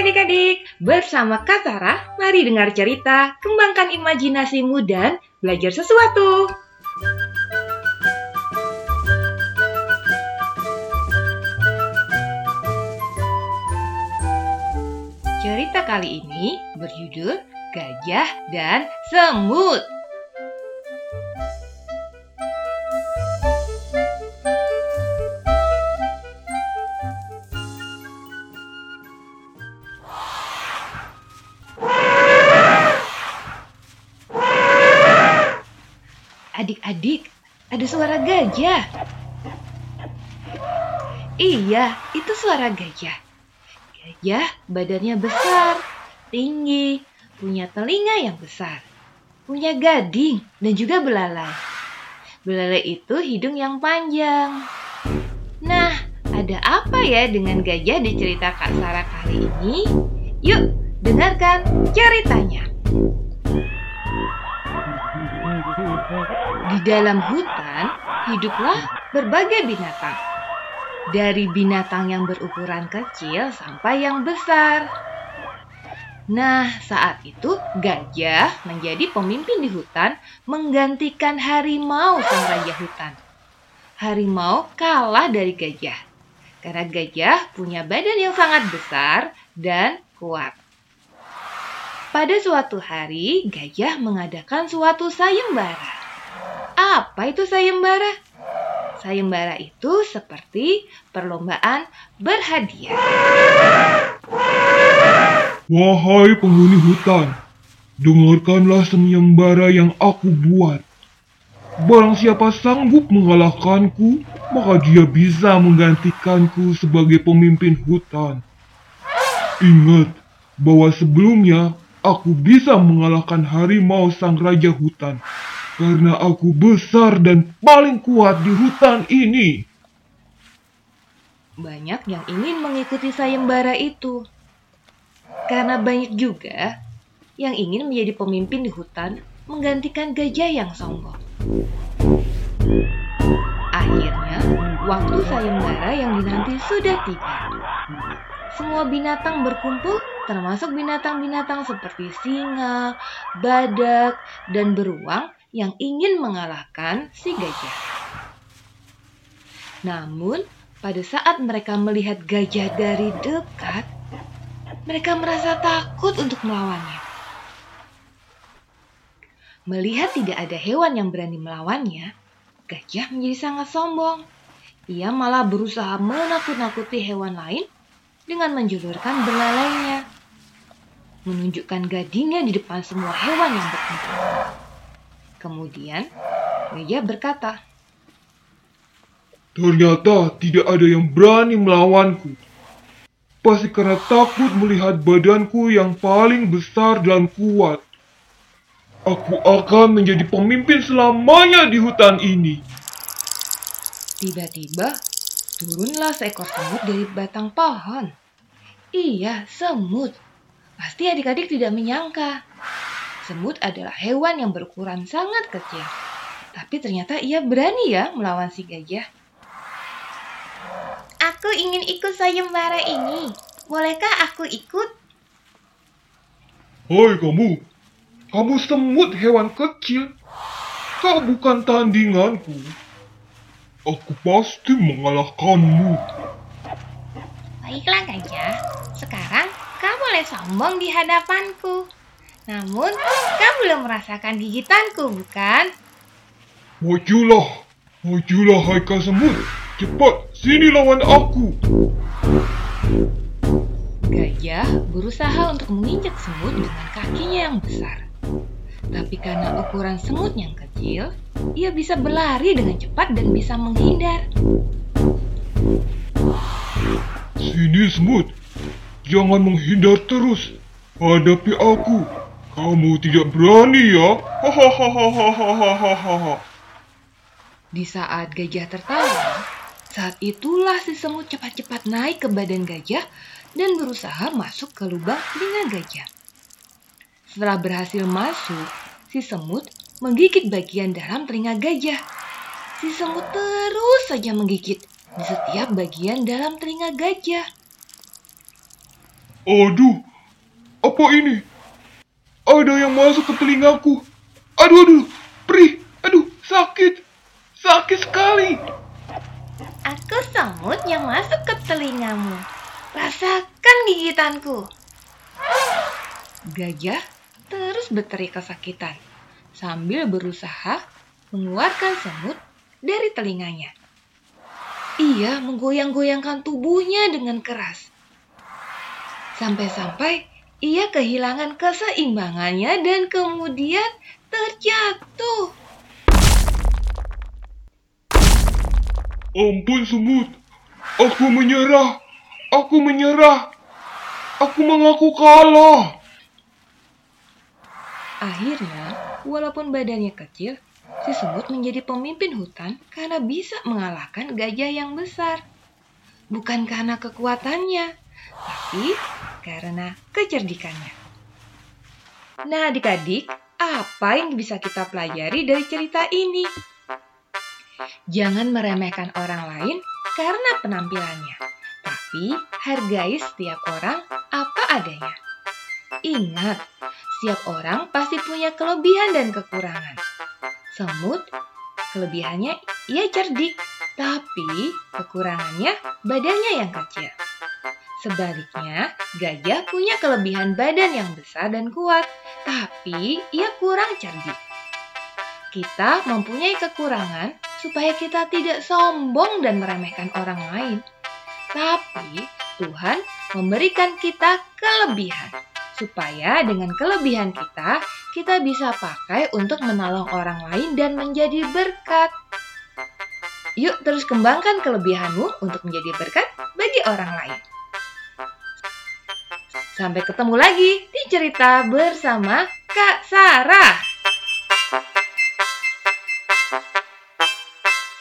adik-adik, bersama Kak Sarah, mari dengar cerita, kembangkan imajinasimu dan belajar sesuatu. Cerita kali ini berjudul Gajah dan Semut. Adik-adik, ada suara gajah. Iya, itu suara gajah. Gajah badannya besar, tinggi, punya telinga yang besar, punya gading dan juga belalai. Belalai itu hidung yang panjang. Nah, ada apa ya dengan gajah di cerita Kak Sarah kali ini? Yuk, dengarkan ceritanya. Di dalam hutan hiduplah berbagai binatang. Dari binatang yang berukuran kecil sampai yang besar. Nah, saat itu gajah menjadi pemimpin di hutan menggantikan harimau sang raja hutan. Harimau kalah dari gajah. Karena gajah punya badan yang sangat besar dan kuat. Pada suatu hari, gajah mengadakan suatu sayembara. Apa itu sayembara? Sayembara itu seperti perlombaan berhadiah. Wahai penghuni hutan, dengarkanlah sayembara yang aku buat. Barang siapa sanggup mengalahkanku, maka dia bisa menggantikanku sebagai pemimpin hutan. Ingat bahwa sebelumnya aku bisa mengalahkan harimau sang raja hutan karena aku besar dan paling kuat di hutan ini. Banyak yang ingin mengikuti sayembara itu. Karena banyak juga yang ingin menjadi pemimpin di hutan menggantikan gajah yang sombong. Akhirnya, waktu sayembara yang dinanti sudah tiba. Semua binatang berkumpul, termasuk binatang-binatang seperti singa, badak, dan beruang yang ingin mengalahkan si gajah. Namun, pada saat mereka melihat gajah dari dekat, mereka merasa takut untuk melawannya. Melihat tidak ada hewan yang berani melawannya, gajah menjadi sangat sombong. Ia malah berusaha menakut-nakuti hewan lain dengan menjulurkan belalainya, menunjukkan gadingnya di depan semua hewan yang berkumpul. Kemudian, gajah berkata, Ternyata tidak ada yang berani melawanku. Pasti karena takut melihat badanku yang paling besar dan kuat. Aku akan menjadi pemimpin selamanya di hutan ini. Tiba-tiba, turunlah seekor semut dari batang pohon. Iya, semut. Pasti adik-adik tidak menyangka. Semut adalah hewan yang berukuran sangat kecil. Tapi ternyata ia berani ya melawan si gajah. Aku ingin ikut sayembara ini. Bolehkah aku ikut? Hai kamu, kamu semut hewan kecil. Kau bukan tandinganku. Aku pasti mengalahkanmu. Baiklah gajah, sekarang kau boleh sombong di hadapanku. Namun, kau belum merasakan gigitanku, bukan? Majulah, majulah hai kau semut. Cepat, sini lawan aku. Gajah berusaha untuk menginjak semut dengan kakinya yang besar. Tapi karena ukuran semut yang kecil, ia bisa berlari dengan cepat dan bisa menghindar. Sini semut, jangan menghindar terus. Hadapi aku. Kamu tidak berani ya? Hahaha. Di saat gajah tertawa, saat itulah si semut cepat-cepat naik ke badan gajah dan berusaha masuk ke lubang telinga gajah. Setelah berhasil masuk, si semut menggigit bagian dalam telinga gajah. Si semut terus saja menggigit di setiap bagian dalam telinga gajah. Aduh, apa ini? Ada yang masuk ke telingaku. Aduh, aduh, perih, aduh, sakit, sakit sekali. Aku semut yang masuk ke telingamu. Rasakan gigitanku. Gajah terus berteriak kesakitan sambil berusaha mengeluarkan semut dari telinganya. Ia menggoyang-goyangkan tubuhnya dengan keras. Sampai-sampai ia kehilangan keseimbangannya dan kemudian terjatuh. Ampun semut, aku menyerah, aku menyerah, aku mengaku kalah. Akhirnya, walaupun badannya kecil, si semut menjadi pemimpin hutan karena bisa mengalahkan gajah yang besar. Bukan karena kekuatannya, tapi karena kecerdikannya. Nah, adik-adik, apa yang bisa kita pelajari dari cerita ini? Jangan meremehkan orang lain karena penampilannya, tapi hargai setiap orang apa adanya. Ingat, setiap orang pasti punya kelebihan dan kekurangan. Semut, kelebihannya ia cerdik, tapi kekurangannya badannya yang kecil. Sebaliknya, gajah punya kelebihan badan yang besar dan kuat, tapi ia kurang cerdik. Kita mempunyai kekurangan supaya kita tidak sombong dan meremehkan orang lain. Tapi Tuhan memberikan kita kelebihan, supaya dengan kelebihan kita, kita bisa pakai untuk menolong orang lain dan menjadi berkat. Yuk terus kembangkan kelebihanmu untuk menjadi berkat bagi orang lain. Sampai ketemu lagi di cerita bersama Kak Sarah.